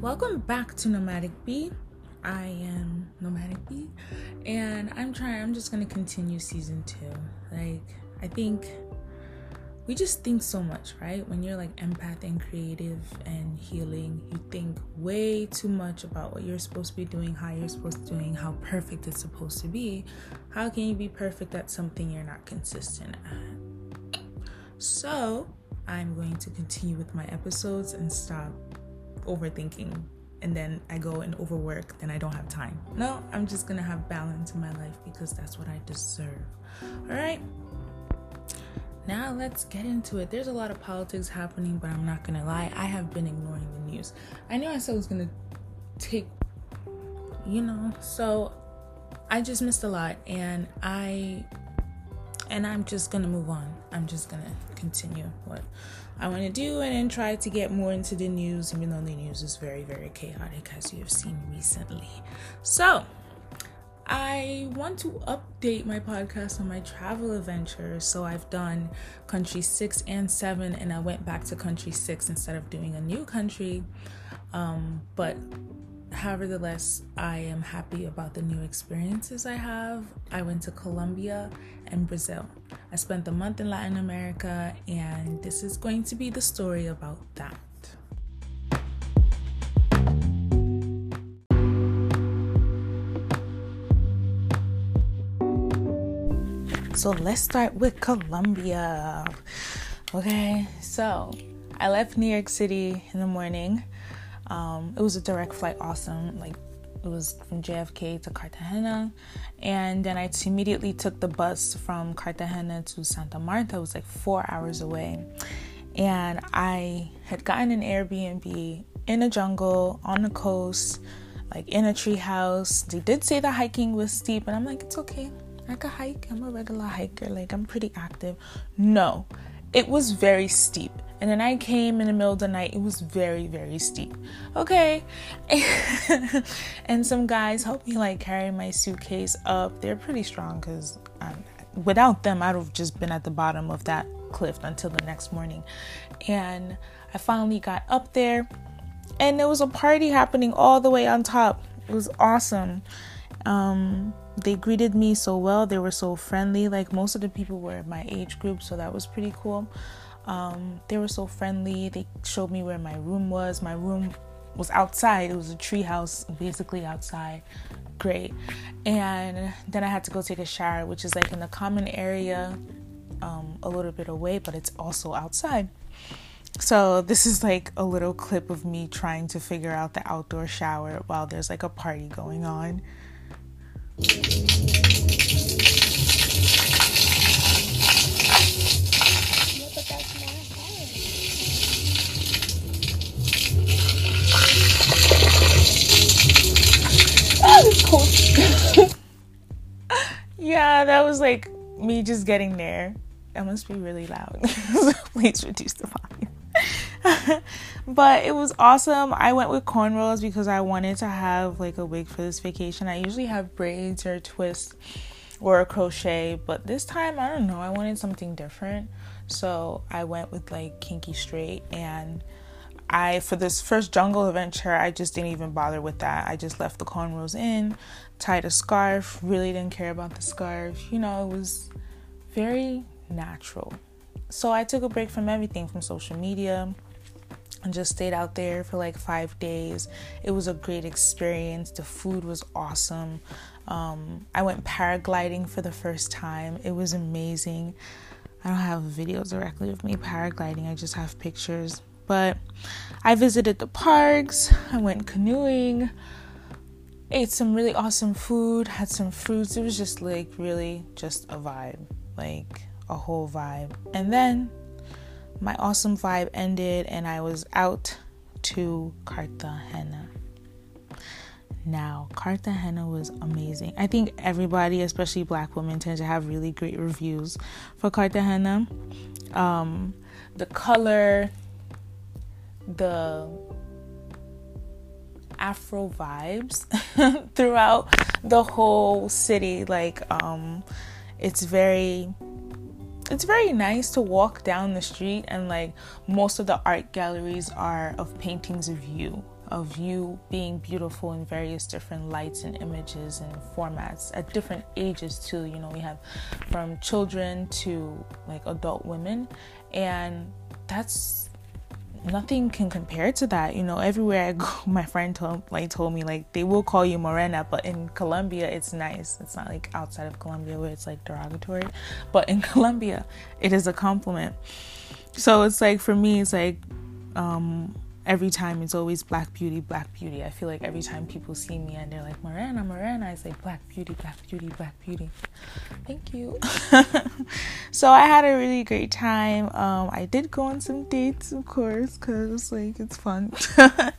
Welcome back to Nomadic Bee. I am Nomadic Bee, and I'm trying. I'm just gonna continue season two. Like I think we just think so much, right? When you're like empath and creative and healing, you think way too much about what you're supposed to be doing, how you're supposed to be doing, how perfect it's supposed to be. How can you be perfect at something you're not consistent at? So I'm going to continue with my episodes and stop overthinking and then I go and overwork, then I don't have time. No, I'm just gonna have balance in my life because that's what I deserve. All right. Now let's get into it. There's a lot of politics happening, but I'm not gonna lie, I have been ignoring the news. I knew I said I was gonna take, you know, so I just missed a lot, and I, and I'm just gonna move on. I'm just gonna continue what I want to do and then try to get more into the news, even though the news is very, very chaotic, as you have seen recently. So, I want to update my podcast on my travel adventures. So, I've done country six and seven, and I went back to country six instead of doing a new country. Um, but Nevertheless, I am happy about the new experiences I have. I went to Colombia and Brazil. I spent a month in Latin America, and this is going to be the story about that. So let's start with Colombia. Okay, so I left New York City in the morning. Um, it was a direct flight, awesome. Like it was from JFK to Cartagena, and then I immediately took the bus from Cartagena to Santa Marta. It was like four hours away, and I had gotten an Airbnb in a jungle on the coast, like in a tree house. They did say the hiking was steep, and I'm like, it's okay. I could hike. I'm a regular hiker. Like I'm pretty active. No, it was very steep and then I came in the middle of the night. It was very, very steep. Okay. and some guys helped me like carry my suitcase up. They're pretty strong because um, without them, I'd have just been at the bottom of that cliff until the next morning. And I finally got up there, and there was a party happening all the way on top. It was awesome. Um, they greeted me so well. They were so friendly. Like most of the people were my age group, so that was pretty cool. Um, they were so friendly. They showed me where my room was. My room was outside. It was a tree house, basically outside. Great. And then I had to go take a shower, which is like in the common area, um, a little bit away, but it's also outside. So this is like a little clip of me trying to figure out the outdoor shower while there's like a party going on. Me just getting there. That must be really loud. Please reduce the volume. but it was awesome. I went with cornrows because I wanted to have like a wig for this vacation. I usually have braids or twists or a crochet, but this time I don't know. I wanted something different. So I went with like kinky straight and I for this first jungle adventure, I just didn't even bother with that. I just left the cornrows in, tied a scarf, really didn't care about the scarf. You know, it was very natural. So I took a break from everything from social media and just stayed out there for like five days. It was a great experience. The food was awesome. Um, I went paragliding for the first time. It was amazing. I don't have videos directly of me paragliding, I just have pictures. But I visited the parks, I went canoeing, ate some really awesome food, had some fruits. It was just like really just a vibe, like a whole vibe. And then my awesome vibe ended, and I was out to Cartagena. Now, Cartagena was amazing. I think everybody, especially black women, tend to have really great reviews for Cartagena. Um, the color, the afro vibes throughout the whole city. Like um it's very it's very nice to walk down the street and like most of the art galleries are of paintings of you of you being beautiful in various different lights and images and formats at different ages too. You know we have from children to like adult women. And that's nothing can compare to that. You know everywhere i go my friend told like told me like they will call you morena but in colombia it's nice. It's not like outside of colombia where it's like derogatory but in colombia it is a compliment. So it's like for me it's like um every time it's always black beauty black beauty. I feel like every time people see me and they're like morena morena i say black beauty black beauty black beauty. Thank you. So i had a really great time. Um, i did go on some dates of course because like it's fun.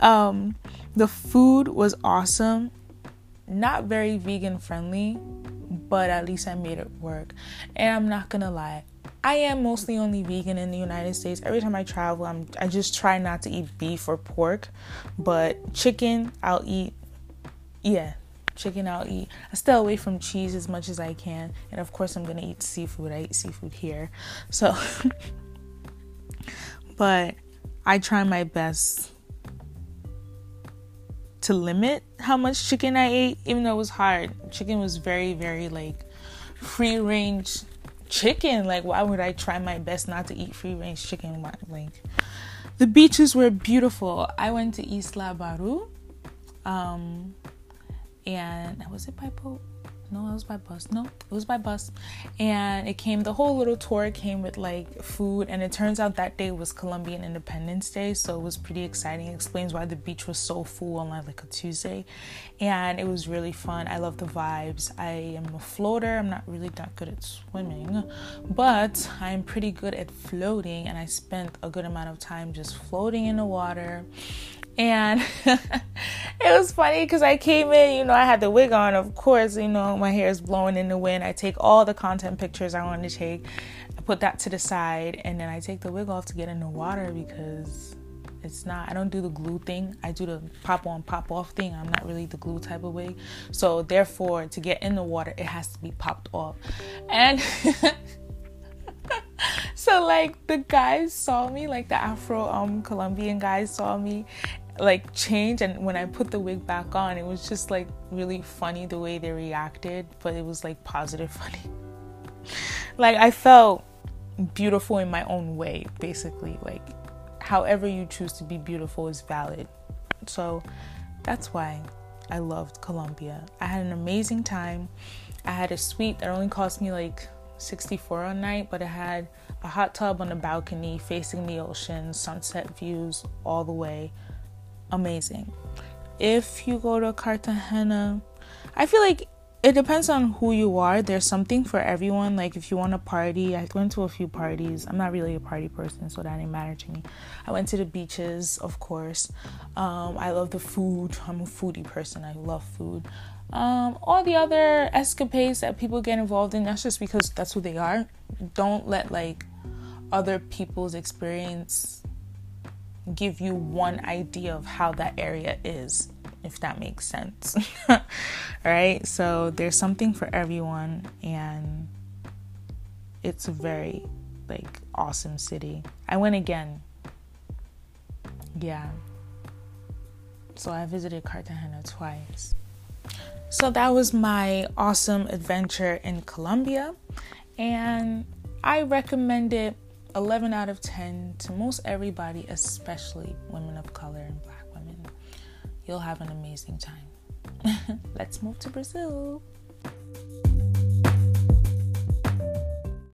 Um, the food was awesome. Not very vegan friendly but at least i made it work. And i'm not gonna lie I am mostly only vegan in the United States. Every time I travel, I'm I just try not to eat beef or pork, but chicken I'll eat. Yeah, chicken I'll eat. I stay away from cheese as much as I can, and of course I'm gonna eat seafood. I eat seafood here, so. but I try my best to limit how much chicken I ate, even though it was hard. Chicken was very, very like free range chicken. Like, why would I try my best not to eat free range chicken? Like, the beaches were beautiful. I went to Isla Baru, um, and was it boat? No, it was by bus. No, it was by bus. And it came, the whole little tour came with like food. And it turns out that day was Colombian Independence Day. So it was pretty exciting. It explains why the beach was so full on like a Tuesday. And it was really fun. I love the vibes. I am a floater. I'm not really that good at swimming, but I'm pretty good at floating. And I spent a good amount of time just floating in the water and it was funny because I came in, you know, I had the wig on, of course, you know, my hair is blowing in the wind. I take all the content pictures I want to take, I put that to the side, and then I take the wig off to get in the water because it's not, I don't do the glue thing. I do the pop on, pop off thing. I'm not really the glue type of wig. So, therefore, to get in the water, it has to be popped off. And. so like the guys saw me like the afro um colombian guys saw me like change and when i put the wig back on it was just like really funny the way they reacted but it was like positive funny. Like i felt beautiful in my own way basically. Like however you choose to be beautiful is valid. So that's why i loved colombia i had an amazing time. I had a suite that only cost me like 64 a night but it had a hot tub on the balcony facing the ocean sunset views all the way amazing. If you go to Cartagena, I feel like it depends on who you are. There's something for everyone. Like if you want to party, I went to a few parties. I'm not really a party person, so that didn't matter to me. I went to the beaches, of course. Um, I love the food. I'm a foodie person. I love food. Um, all the other escapades that people get involved in, that's just because that's who they are. Don't let like other people's experience give you one idea of how that area is, if that makes sense. right? So there's something for everyone, and it's a very like awesome city. I went again. Yeah. So I visited Cartagena twice. So that was my awesome adventure in Colombia, and I recommend it 11 out of 10 to most everybody, especially women of color and black women. You'll have an amazing time. Let's move to Brazil.